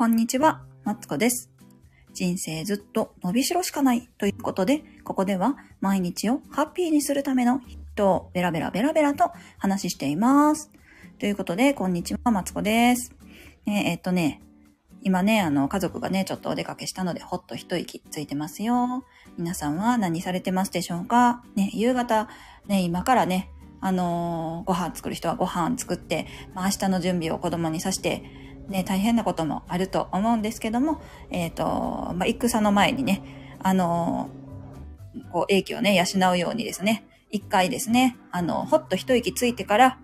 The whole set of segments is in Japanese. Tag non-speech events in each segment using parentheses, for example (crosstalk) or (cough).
こんにちは、マツコです。人生ずっと伸びしろしかないということで、ここでは毎日をハッピーにするためのヒットをベラベラベラベラと話しています。ということで、こんにちは、マツコです。ねえっとね、今ね、あの、家族がね、ちょっとお出かけしたので、ほっと一息ついてますよ。皆さんは何されてますでしょうか？ね、夕方、ね、今からね、あのーご飯作る人はご飯作って、まあ、明日の準備を子供にさして、ね、大変なこともあると思うんですけども、えっ、と、まあ、戦の前にね、あのこう、英気をね、養うようにですね、一回ですね、あの、ほっと一息ついてから、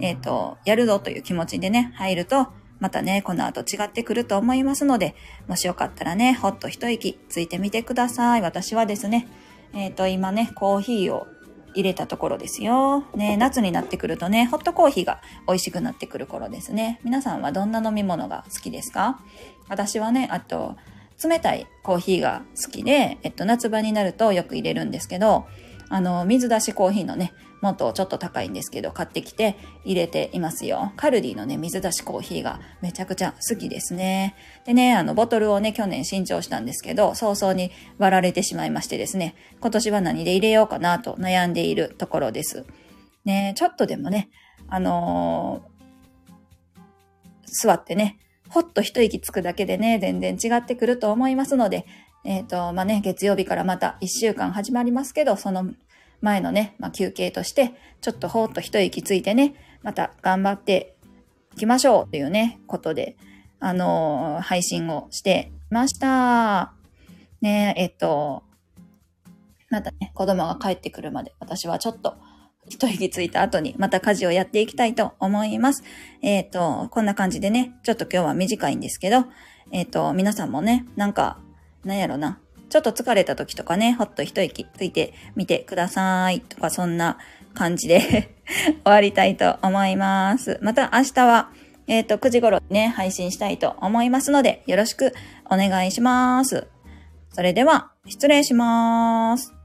えっ、と、やるぞという気持ちでね、入ると、またね、この後違ってくると思いますので、もしよかったらね、ほっと一息ついてみてください。私はですね、えっ、と、今ね、コーヒーを入れたところですよ。ね、夏になってくるとね、ホットコーヒーが美味しくなってくる頃ですね。皆さんはどんな飲み物が好きですか？私はね、あと、冷たいコーヒーが好きで、えっと、夏場になるとよく入れるんですけど、あの、水出しコーヒーのね、もっとちょっと高いんですけど、買ってきて入れていますよ。カルディのね、水出しコーヒーがめちゃくちゃ好きですね。でね、あの、ボトルをね、去年新調したんですけど、早々に割られてしまいましてですね、今年は何で入れようかなと悩んでいるところです。ね、ちょっとでもね、あのー座ってね、ほっと一息つくだけでね、全然違ってくると思いますので、えっ、と、まあ、ね、月曜日からまた一週間始まりますけど、その前のね、まあ、休憩として、ちょっとほーっと一息ついてね、また頑張っていきましょうというね、ことで、あのー配信をしていました。ねえっと、またね、子供が帰ってくるまで、私はちょっと、一息ついた後にまた家事をやっていきたいと思います。えっ、と、こんな感じでね、ちょっと今日は短いんですけど、えっ、と、皆さんもね、なんか、なんやろな、ちょっと疲れた時とかね、ほっと一息ついてみてくださいとか、そんな感じで (laughs) 終わりたいと思います。また明日は、えっ、と、9時頃ね、配信したいと思いますので、よろしくお願いします。それでは、失礼します。